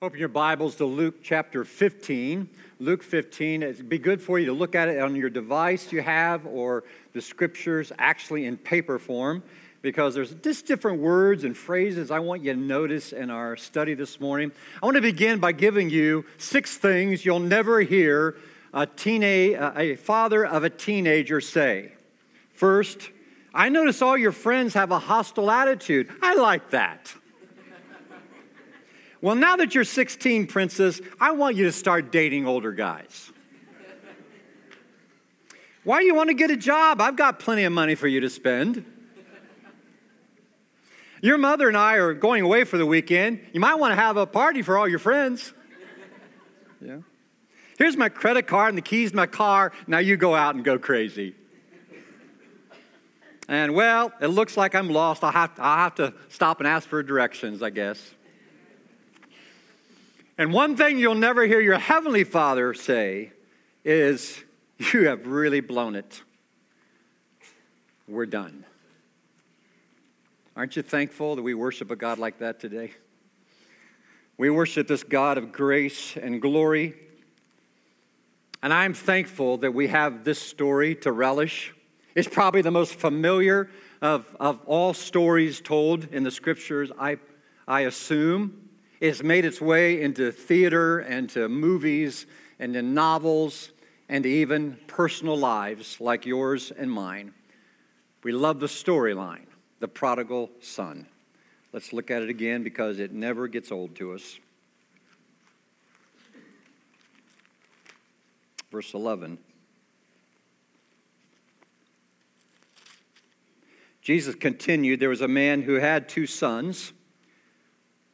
Open your Bibles to Luke chapter 15. Luke 15. It'd be good for you to look at it on your device you have or the scriptures actually in paper form because there's just different words and phrases I want you to notice in our study this morning. I want to begin by giving you six things you'll never hear a, teenage, a father of a teenager say. First, I notice all your friends have a hostile attitude. I like that. Well, now that you're 16, princess, I want you to start dating older guys. Why do you want to get a job? I've got plenty of money for you to spend. Your mother and I are going away for the weekend. You might want to have a party for all your friends. Yeah. Here's my credit card and the keys to my car. Now you go out and go crazy. And well, it looks like I'm lost. I'll have, I'll have to stop and ask for directions, I guess. And one thing you'll never hear your Heavenly Father say is, You have really blown it. We're done. Aren't you thankful that we worship a God like that today? We worship this God of grace and glory. And I'm thankful that we have this story to relish. It's probably the most familiar of, of all stories told in the scriptures, I, I assume. It's made its way into theater and to movies and in novels and even personal lives like yours and mine. We love the storyline the prodigal son. Let's look at it again because it never gets old to us. Verse 11. Jesus continued There was a man who had two sons.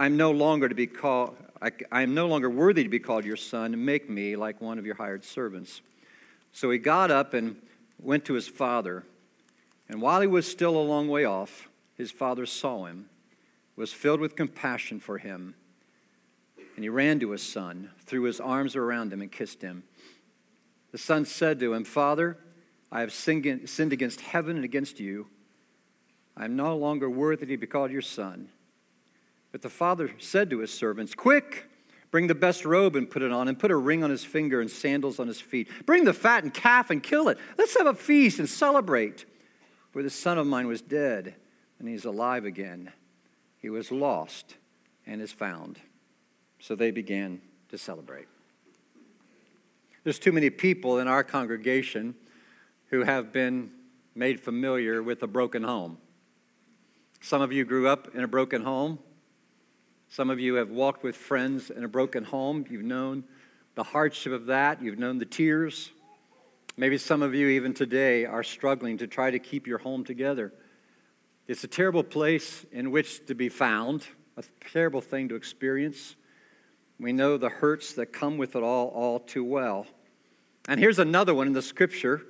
I am no longer to be called I, I am no longer worthy to be called your son. Make me like one of your hired servants. So he got up and went to his father. And while he was still a long way off, his father saw him, was filled with compassion for him and he ran to his son, threw his arms around him, and kissed him. The son said to him, Father, I have sinned against heaven and against you. I am no longer worthy to be called your son. But the father said to his servants, Quick, bring the best robe and put it on, and put a ring on his finger and sandals on his feet. Bring the fattened calf and kill it. Let's have a feast and celebrate. For the son of mine was dead, and he's alive again. He was lost and is found. So they began to celebrate. There's too many people in our congregation who have been made familiar with a broken home. Some of you grew up in a broken home. Some of you have walked with friends in a broken home. You've known the hardship of that, you've known the tears. Maybe some of you, even today, are struggling to try to keep your home together. It's a terrible place in which to be found, a terrible thing to experience. We know the hurts that come with it all all too well. And here's another one in the scripture.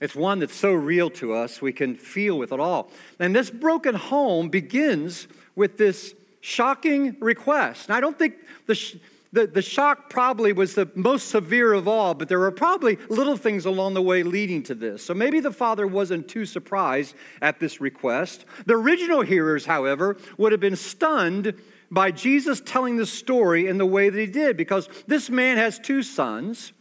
It's one that's so real to us, we can feel with it all. And this broken home begins with this shocking request. And I don't think the, sh- the, the shock probably was the most severe of all, but there were probably little things along the way leading to this. So maybe the father wasn't too surprised at this request. The original hearers, however, would have been stunned by Jesus telling the story in the way that he did because this man has two sons.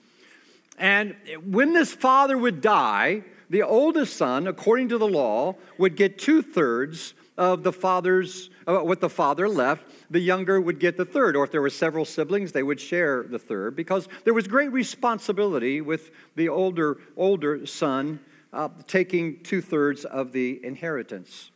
And when this father would die, the oldest son, according to the law, would get two thirds of the father's uh, what the father left. The younger would get the third, or if there were several siblings, they would share the third, because there was great responsibility with the older older son uh, taking two thirds of the inheritance.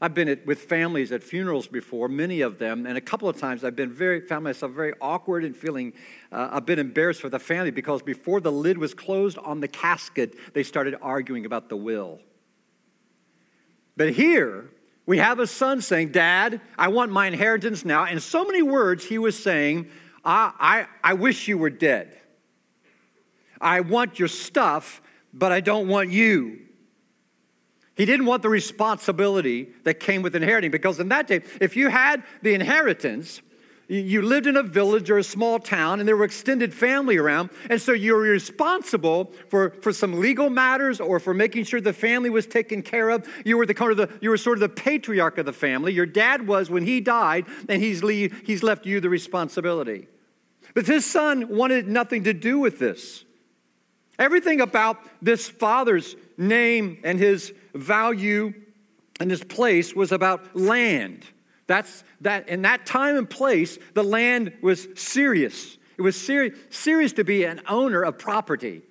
I've been at, with families at funerals before, many of them, and a couple of times I've been very found myself very awkward and feeling uh, a bit embarrassed for the family because before the lid was closed on the casket, they started arguing about the will. But here we have a son saying, "Dad, I want my inheritance now." In so many words, he was saying, "I, I, I wish you were dead. I want your stuff, but I don't want you." He didn't want the responsibility that came with inheriting because in that day, if you had the inheritance, you lived in a village or a small town and there were extended family around and so you were responsible for, for some legal matters or for making sure the family was taken care of. You were the kind of the you were sort of the patriarch of the family. Your dad was when he died and he's, leave, he's left you the responsibility. But his son wanted nothing to do with this. Everything about this father's name and his value and his place was about land. That's that in that time and place, the land was serious. It was serious, serious to be an owner of property.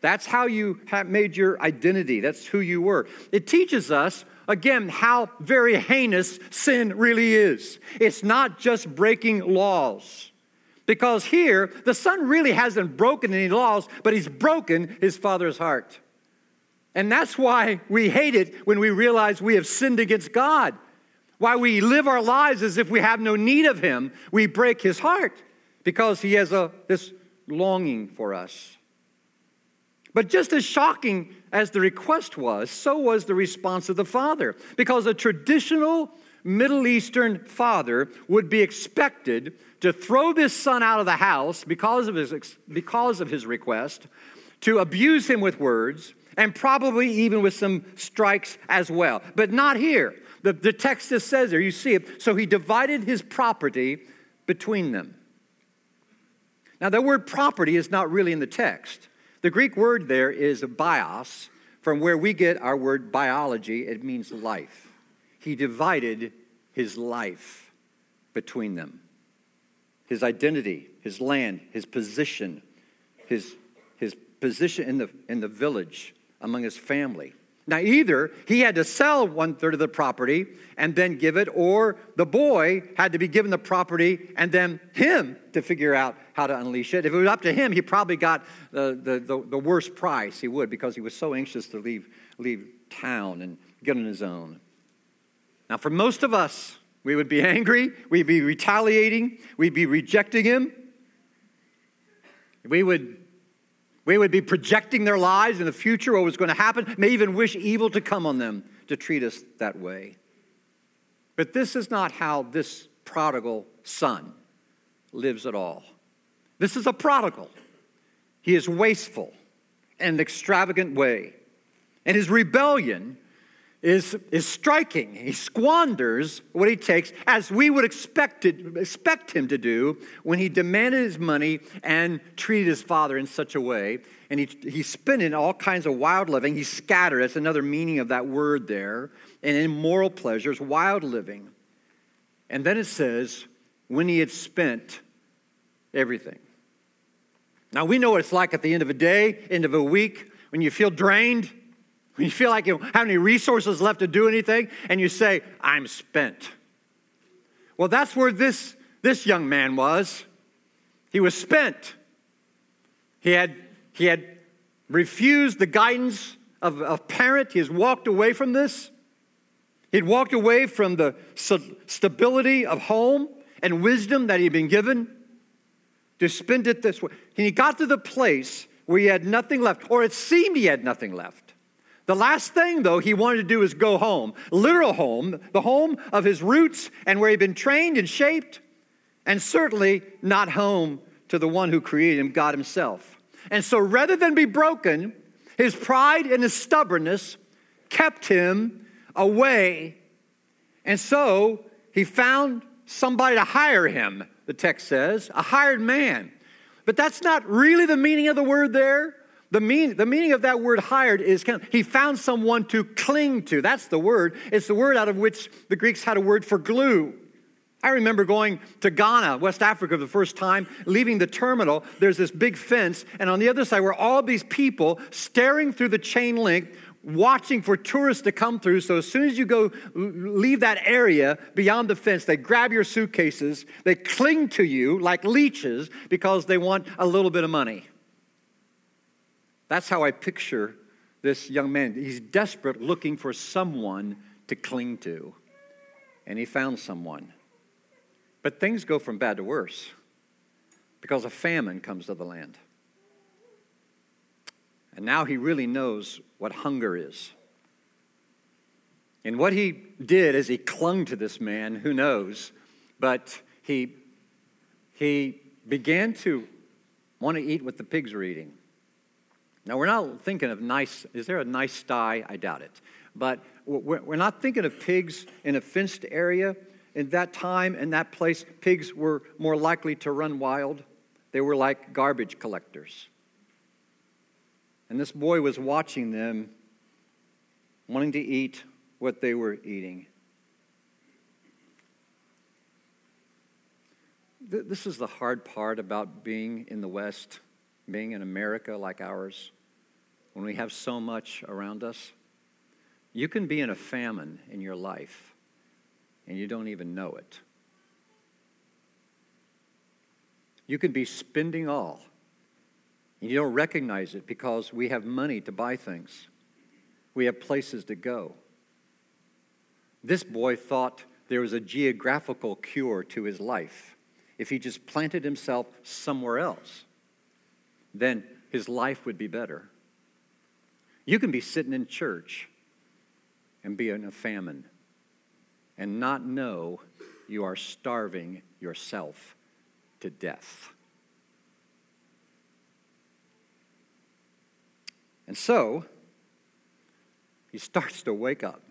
That's how you made your identity. That's who you were. It teaches us, again, how very heinous sin really is. It's not just breaking laws. Because here, the son really hasn't broken any laws, but he's broken his father's heart. And that's why we hate it when we realize we have sinned against God. Why we live our lives as if we have no need of Him. We break His heart because He has a, this longing for us. But just as shocking as the request was, so was the response of the father. Because a traditional Middle Eastern father would be expected to throw this son out of the house because of his, because of his request, to abuse him with words, and probably even with some strikes as well. But not here. The, the text just says there, you see it. So he divided his property between them. Now, the word property is not really in the text. The Greek word there is bios, from where we get our word biology. It means life. He divided his life between them his identity, his land, his position, his, his position in the, in the village, among his family. Now, either he had to sell one third of the property and then give it, or the boy had to be given the property and then him to figure out how to unleash it. If it was up to him, he probably got the, the, the, the worst price he would because he was so anxious to leave, leave town and get on his own. Now, for most of us, we would be angry, we'd be retaliating, we'd be rejecting him. We would we would be projecting their lives in the future, what was going to happen, may even wish evil to come on them to treat us that way. But this is not how this prodigal son lives at all. This is a prodigal. He is wasteful in an extravagant way. And his rebellion is, is striking. He squanders what he takes, as we would expect, it, expect him to do when he demanded his money and treated his father in such a way. And he, he spent in all kinds of wild living. He scattered, that's another meaning of that word there, and immoral pleasures, wild living. And then it says, when he had spent everything. Now we know what it's like at the end of a day, end of a week, when you feel drained when you feel like you don't have any resources left to do anything, and you say, I'm spent. Well, that's where this, this young man was. He was spent. He had, he had refused the guidance of a parent. He has walked away from this. He'd walked away from the stability of home and wisdom that he'd been given to spend it this way. And he got to the place where he had nothing left, or it seemed he had nothing left. The last thing, though, he wanted to do is go home. Literal home, the home of his roots and where he'd been trained and shaped, and certainly not home to the one who created him, God Himself. And so rather than be broken, his pride and his stubbornness kept him away. And so he found somebody to hire him, the text says, a hired man. But that's not really the meaning of the word there. The, mean, the meaning of that word hired is kind of, he found someone to cling to. That's the word. It's the word out of which the Greeks had a word for glue. I remember going to Ghana, West Africa, the first time, leaving the terminal. There's this big fence, and on the other side were all these people staring through the chain link, watching for tourists to come through. So as soon as you go leave that area beyond the fence, they grab your suitcases, they cling to you like leeches because they want a little bit of money. That's how I picture this young man. He's desperate looking for someone to cling to. And he found someone. But things go from bad to worse because a famine comes to the land. And now he really knows what hunger is. And what he did is he clung to this man, who knows, but he, he began to want to eat what the pigs were eating. Now, we're not thinking of nice, is there a nice sty? I doubt it. But we're not thinking of pigs in a fenced area. In that time, in that place, pigs were more likely to run wild. They were like garbage collectors. And this boy was watching them, wanting to eat what they were eating. This is the hard part about being in the West, being in America like ours, when we have so much around us. You can be in a famine in your life and you don't even know it. You can be spending all and you don't recognize it because we have money to buy things, we have places to go. This boy thought there was a geographical cure to his life. If he just planted himself somewhere else, then his life would be better. You can be sitting in church and be in a famine and not know you are starving yourself to death. And so, he starts to wake up.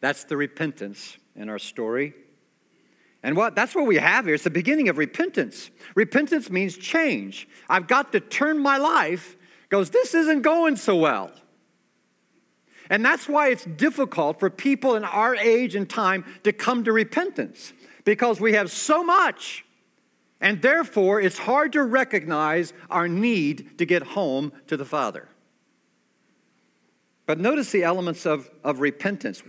That's the repentance in our story. And what that's what we have here. It's the beginning of repentance. Repentance means change. I've got to turn my life goes this isn't going so well. And that's why it's difficult for people in our age and time to come to repentance because we have so much and therefore, it's hard to recognize our need to get home to the Father. But notice the elements of, of repentance.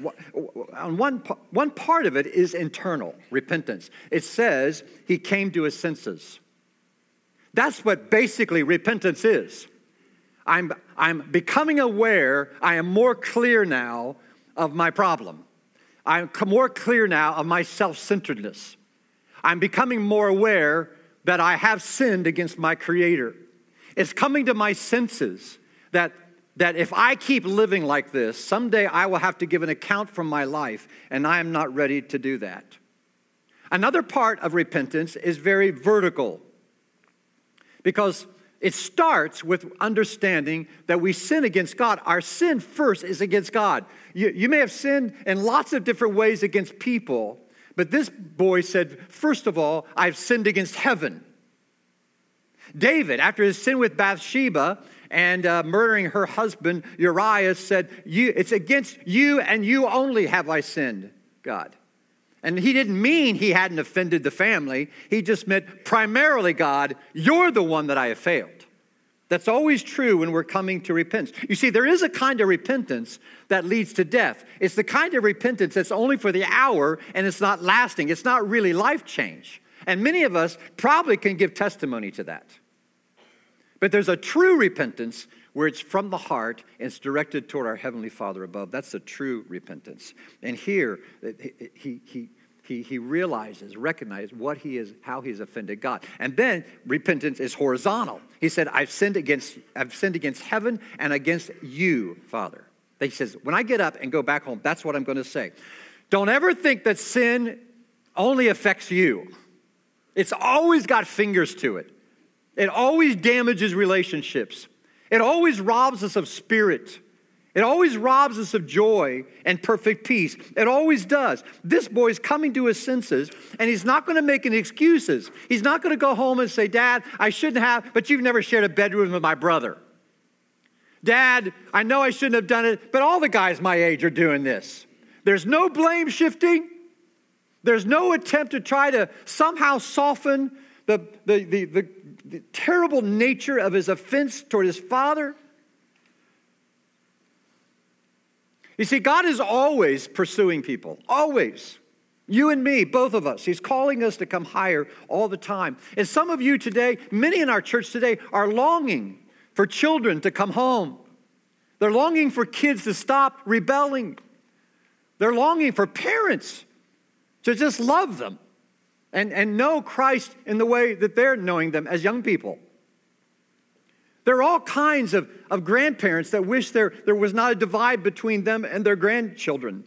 On one, one part of it is internal repentance. It says he came to his senses. That's what basically repentance is. I'm, I'm becoming aware, I am more clear now of my problem. I'm more clear now of my self centeredness. I'm becoming more aware that I have sinned against my Creator. It's coming to my senses that, that if I keep living like this, someday I will have to give an account from my life, and I am not ready to do that. Another part of repentance is very vertical because it starts with understanding that we sin against God. Our sin first is against God. You, you may have sinned in lots of different ways against people, but this boy said, First of all, I've sinned against heaven. David, after his sin with Bathsheba and uh, murdering her husband Uriah, said, It's against you and you only have I sinned, God. And he didn't mean he hadn't offended the family. He just meant primarily, God, you're the one that I have failed. That's always true when we're coming to repentance. You see, there is a kind of repentance that leads to death. It's the kind of repentance that's only for the hour and it's not lasting. It's not really life change. And many of us probably can give testimony to that. But there's a true repentance where it's from the heart and it's directed toward our Heavenly Father above. That's the true repentance. And here, he, he, he, he realizes, recognizes what he is, how he's offended God. And then repentance is horizontal. He said, I've sinned against, I've sinned against heaven and against you, Father. He says, when I get up and go back home, that's what I'm going to say. Don't ever think that sin only affects you. It's always got fingers to it. It always damages relationships. It always robs us of spirit. It always robs us of joy and perfect peace. It always does. This boy's coming to his senses, and he's not going to make any excuses. He's not going to go home and say, Dad, I shouldn't have, but you've never shared a bedroom with my brother. Dad, I know I shouldn't have done it, but all the guys my age are doing this. There's no blame shifting. There's no attempt to try to somehow soften the, the, the, the, the terrible nature of his offense toward his father. You see, God is always pursuing people, always. You and me, both of us. He's calling us to come higher all the time. And some of you today, many in our church today, are longing for children to come home. They're longing for kids to stop rebelling. They're longing for parents to just love them and, and know Christ in the way that they're knowing them as young people. There are all kinds of, of grandparents that wish there, there was not a divide between them and their grandchildren.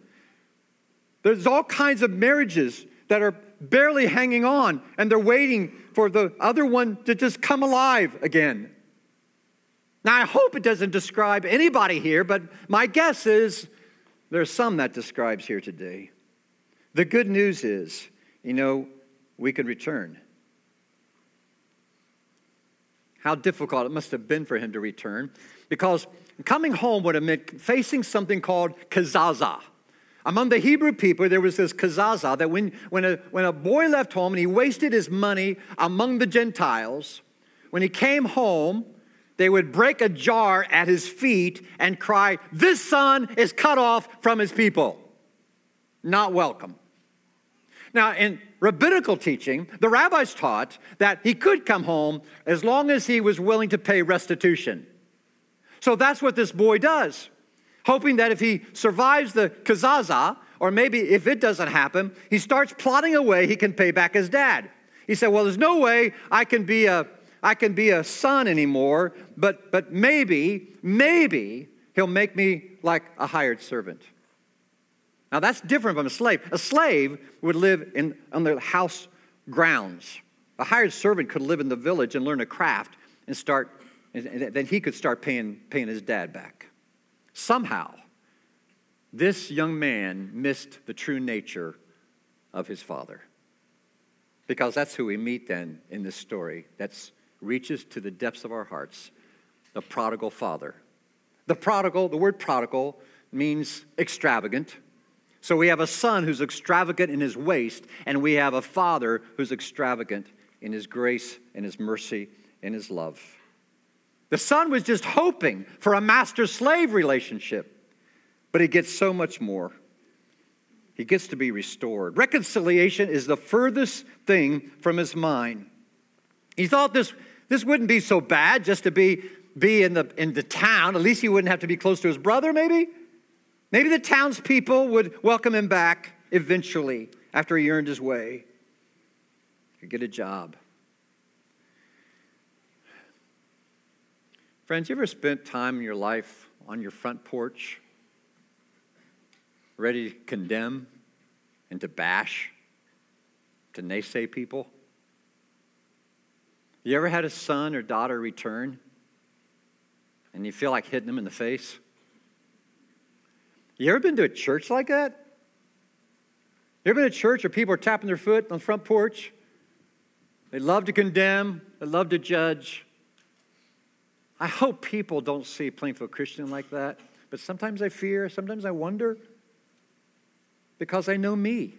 There's all kinds of marriages that are barely hanging on and they're waiting for the other one to just come alive again. Now, I hope it doesn't describe anybody here, but my guess is there's some that describes here today. The good news is, you know, we can return. How difficult it must have been for him to return because coming home would have meant facing something called kazaza. Among the Hebrew people, there was this kazaza that when, when, a, when a boy left home and he wasted his money among the Gentiles, when he came home, they would break a jar at his feet and cry, This son is cut off from his people. Not welcome. Now, in rabbinical teaching, the rabbis taught that he could come home as long as he was willing to pay restitution. So that's what this boy does, hoping that if he survives the kazaza, or maybe if it doesn't happen, he starts plotting a way he can pay back his dad. He said, Well, there's no way I can be a, I can be a son anymore, but, but maybe, maybe he'll make me like a hired servant. Now, that's different from a slave. A slave would live in, on the house grounds. A hired servant could live in the village and learn a craft and start, and then he could start paying, paying his dad back. Somehow, this young man missed the true nature of his father. Because that's who we meet then in this story that reaches to the depths of our hearts the prodigal father. The prodigal, the word prodigal means extravagant so we have a son who's extravagant in his waste, and we have a father who's extravagant in his grace, in his mercy, in his love. The son was just hoping for a master slave relationship, but he gets so much more. He gets to be restored. Reconciliation is the furthest thing from his mind. He thought this, this wouldn't be so bad just to be, be in, the, in the town. At least he wouldn't have to be close to his brother, maybe. Maybe the townspeople would welcome him back eventually after he earned his way. Could get a job. Friends, you ever spent time in your life on your front porch ready to condemn and to bash, to naysay people? You ever had a son or daughter return and you feel like hitting them in the face? You ever been to a church like that? You ever been to a church where people are tapping their foot on the front porch? They love to condemn, they love to judge. I hope people don't see Plainfield Christian like that, but sometimes I fear, sometimes I wonder, because I know me.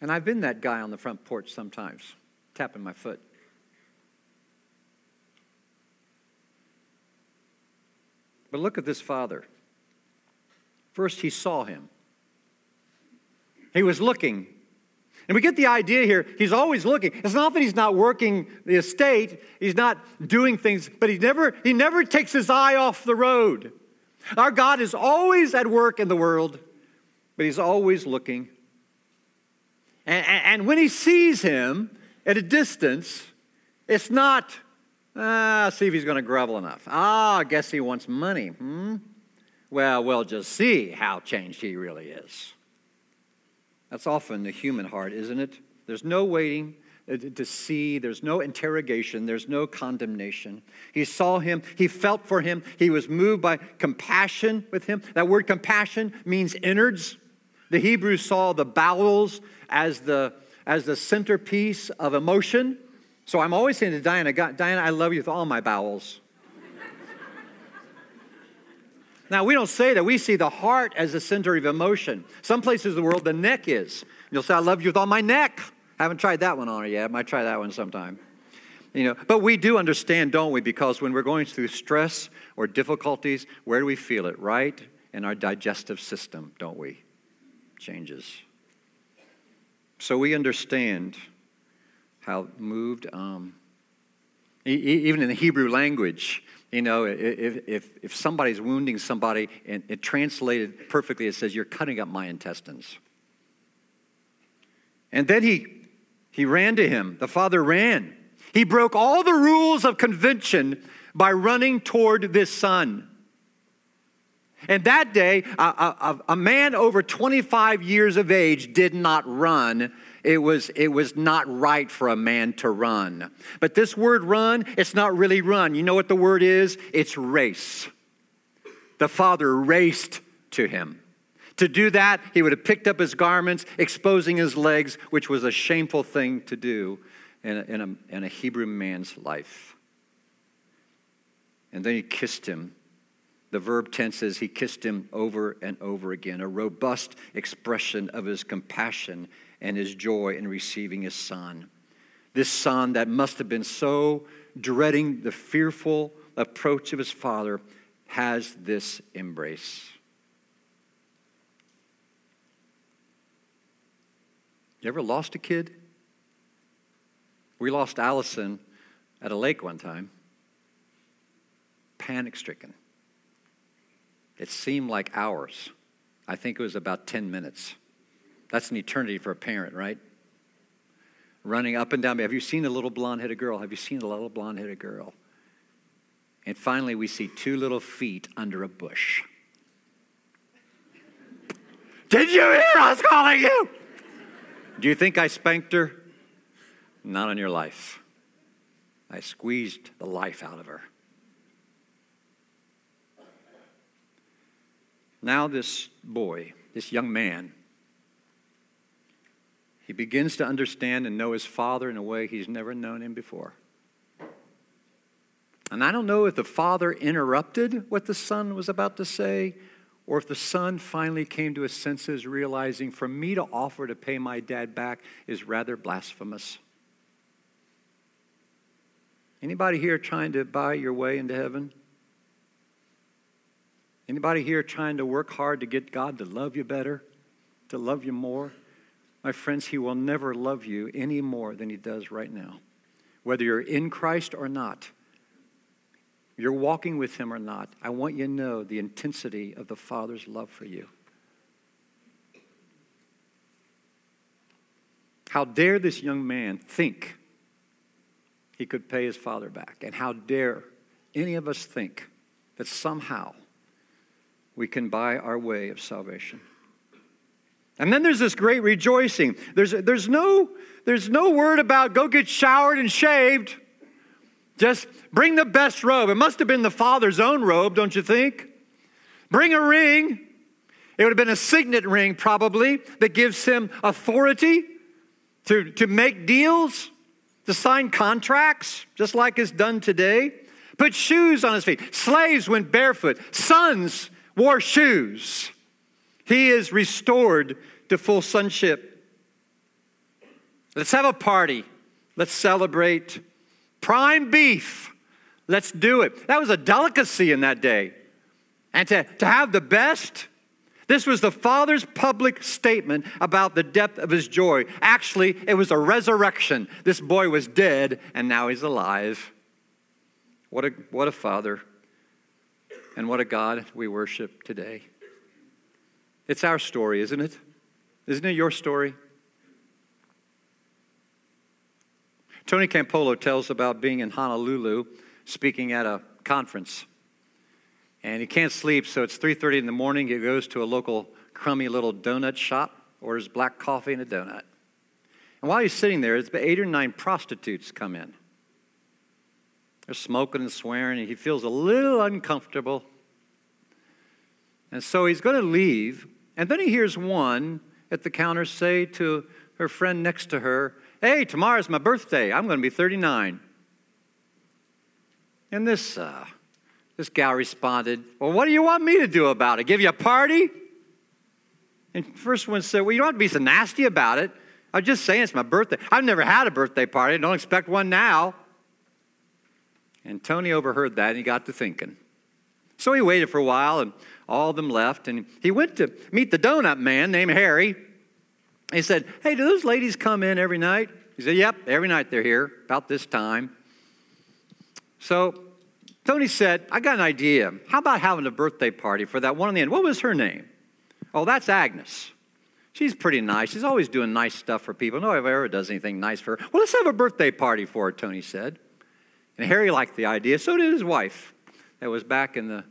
And I've been that guy on the front porch sometimes, tapping my foot. But look at this father. First, he saw him, he was looking. And we get the idea here, he's always looking. It's not that he's not working the estate, he's not doing things, but he never, he never takes his eye off the road. Our God is always at work in the world, but he's always looking. And, and, when he sees him at a distance, it's not Ah, see if he's going to grovel enough. Ah, I guess he wants money. Hmm? Well, we'll just see how changed he really is. That's often the human heart, isn't it? There's no waiting uh, to see, there's no interrogation, there's no condemnation. He saw him, he felt for him, he was moved by compassion with him. That word compassion means innards. The Hebrews saw the bowels as the, as the centerpiece of emotion. So I'm always saying to Diana, Diana, I love you with all my bowels. now, we don't say that. We see the heart as the center of emotion. Some places in the world, the neck is. You'll say, I love you with all my neck. I haven't tried that one on yet. I might try that one sometime. You know, but we do understand, don't we? Because when we're going through stress or difficulties, where do we feel it? Right in our digestive system, don't we? Changes. So we understand how moved. Um, even in the Hebrew language, you know, if, if, if somebody's wounding somebody and it translated perfectly, it says, You're cutting up my intestines. And then he, he ran to him. The father ran. He broke all the rules of convention by running toward this son. And that day, a, a, a, man over 25 years of age did not run. It was, it was not right for a man to run. But this word run, it's not really run. You know what the word is? It's race. The father raced to him. To do that, he would have picked up his garments, exposing his legs, which was a shameful thing to do in a, in a, in a Hebrew man's life. And then he kissed him. The verb tense is he kissed him over and over again, a robust expression of his compassion and his joy in receiving his son. This son that must have been so dreading the fearful approach of his father has this embrace. You ever lost a kid? We lost Allison at a lake one time, panic stricken. It seemed like hours. I think it was about 10 minutes. That's an eternity for a parent, right? Running up and down. Have you seen a little blonde headed girl? Have you seen a little blonde headed girl? And finally, we see two little feet under a bush. Did you hear us calling you? Do you think I spanked her? Not on your life. I squeezed the life out of her. Now, this boy, this young man, he begins to understand and know his father in a way he's never known him before. And I don't know if the father interrupted what the son was about to say or if the son finally came to his senses realizing for me to offer to pay my dad back is rather blasphemous. Anybody here trying to buy your way into heaven? Anybody here trying to work hard to get God to love you better, to love you more? My friends, He will never love you any more than He does right now. Whether you're in Christ or not, you're walking with Him or not, I want you to know the intensity of the Father's love for you. How dare this young man think he could pay his father back? And how dare any of us think that somehow we can buy our way of salvation. And then there's this great rejoicing. There's, there's, no, there's no word about go get showered and shaved. Just bring the best robe. It must have been the father's own robe, don't you think? Bring a ring. It would have been a signet ring, probably, that gives him authority to, to make deals, to sign contracts, just like is done today. Put shoes on his feet. Slaves went barefoot. Sons wore shoes. He is restored to full sonship. Let's have a party. Let's celebrate prime beef. Let's do it. That was a delicacy in that day. And to, to have the best, this was the Father's public statement about the depth of his joy. Actually, it was a resurrection. This boy was dead, and now he's alive. What a, what a father. And what a God we worship today. It's our story, isn't it? Isn't it your story? Tony Campolo tells about being in Honolulu speaking at a conference. And he can't sleep, so it's 3:30 in the morning. He goes to a local crummy little donut shop, orders black coffee and a donut. And while he's sitting there, it's about eight or nine prostitutes come in. They're smoking and swearing, and he feels a little uncomfortable. And so he's going to leave, and then he hears one at the counter say to her friend next to her, Hey, tomorrow's my birthday. I'm going to be 39. And this, uh, this gal responded, Well, what do you want me to do about it? Give you a party? And first one said, Well, you don't have to be so nasty about it. I'm just saying it's my birthday. I've never had a birthday party. Don't expect one now. And Tony overheard that and he got to thinking. So he waited for a while and all of them left. And he went to meet the donut man named Harry. He said, Hey, do those ladies come in every night? He said, Yep, every night they're here, about this time. So Tony said, I got an idea. How about having a birthday party for that one on the end? What was her name? Oh, that's Agnes. She's pretty nice. She's always doing nice stuff for people. Nobody ever does anything nice for her. Well, let's have a birthday party for her, Tony said. And Harry liked the idea. So did his wife that was back in the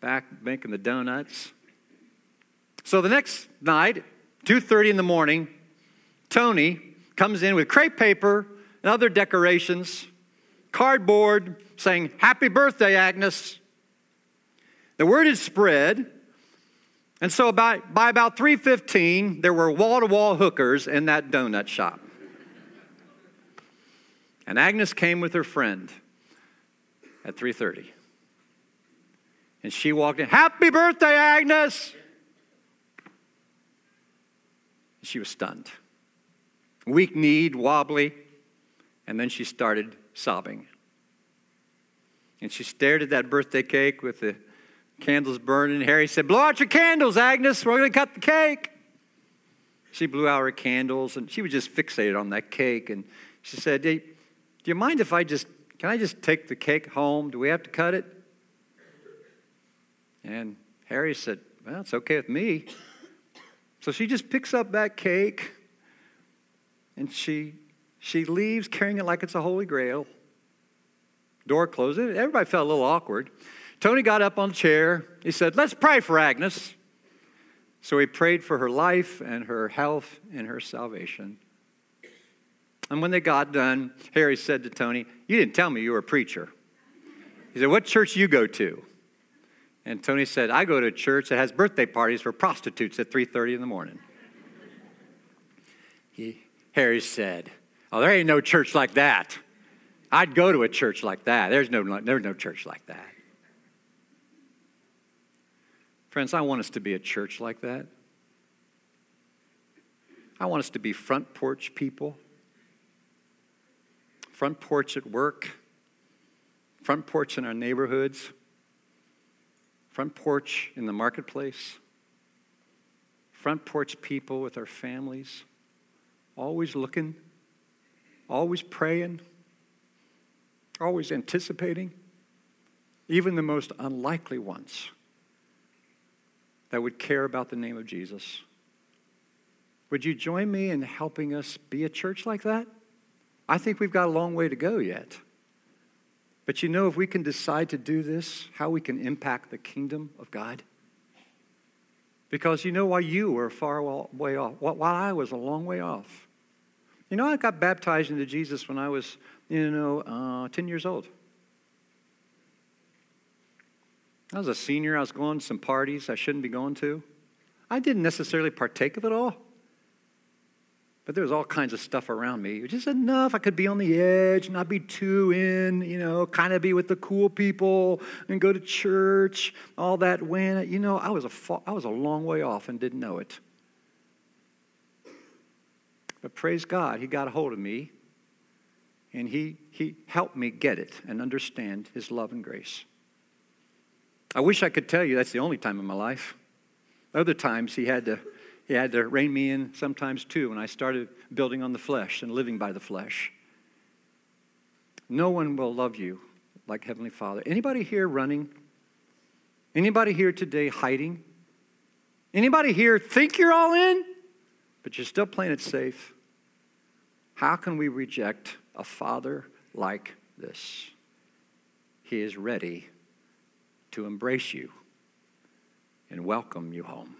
back making the donuts. So the next night, 2:30 in the morning, Tony comes in with crepe paper and other decorations, cardboard saying, Happy birthday, Agnes. The word had spread. And so by, by about 3:15, there were wall-to-wall hookers in that donut shop. And Agnes came with her friend at 3:30. And she walked in, "Happy birthday, Agnes!" She was stunned. Weak kneed, wobbly, and then she started sobbing. And she stared at that birthday cake with the candles burning. Harry said, Blow out your candles, Agnes. We're going to cut the cake. She blew out her candles and she was just fixated on that cake. And she said, hey, Do you mind if I just, can I just take the cake home? Do we have to cut it? And Harry said, Well, it's okay with me. So she just picks up that cake and she, she leaves carrying it like it's a holy grail. Door closes. Everybody felt a little awkward. Tony got up on the chair. He said, Let's pray for Agnes. So he prayed for her life and her health and her salvation. And when they got done, Harry said to Tony, You didn't tell me you were a preacher. He said, What church you go to? And Tony said, I go to a church that has birthday parties for prostitutes at 3:30 in the morning. He, Harry said, Oh, there ain't no church like that. I'd go to a church like that. There's no, there's no church like that. Friends, I want us to be a church like that. I want us to be front porch people, front porch at work, front porch in our neighborhoods, front porch in the marketplace, front porch people with our families, always looking, always praying, always anticipating, even the most unlikely ones that would care about the name of Jesus. Would you join me in helping us be a church like that? I think we've got a long way to go yet. But you know, if we can decide to do this, how we can impact the kingdom of God? Because you know why you were far way off, while I was a long way off. You know, I got baptized into Jesus when I was, you know, uh, 10 years old. I was a senior. I was going to some parties I shouldn't be going to. I didn't necessarily partake of it all. But there was all kinds of stuff around me. Just enough I could be on the edge, not be too in, you know, kind of be with the cool people and go to church, all that. When, you know, I was a, I was a long way off and didn't know it. But praise God, He got a hold of me and He, he helped me get it and understand His love and grace. I wish I could tell you that's the only time in my life. Other times he had to he had to rein me in sometimes too when I started building on the flesh and living by the flesh. No one will love you like Heavenly Father. Anybody here running? Anybody here today hiding? Anybody here think you're all in, but you're still playing it safe? How can we reject a father like this? He is ready to embrace you and welcome you home.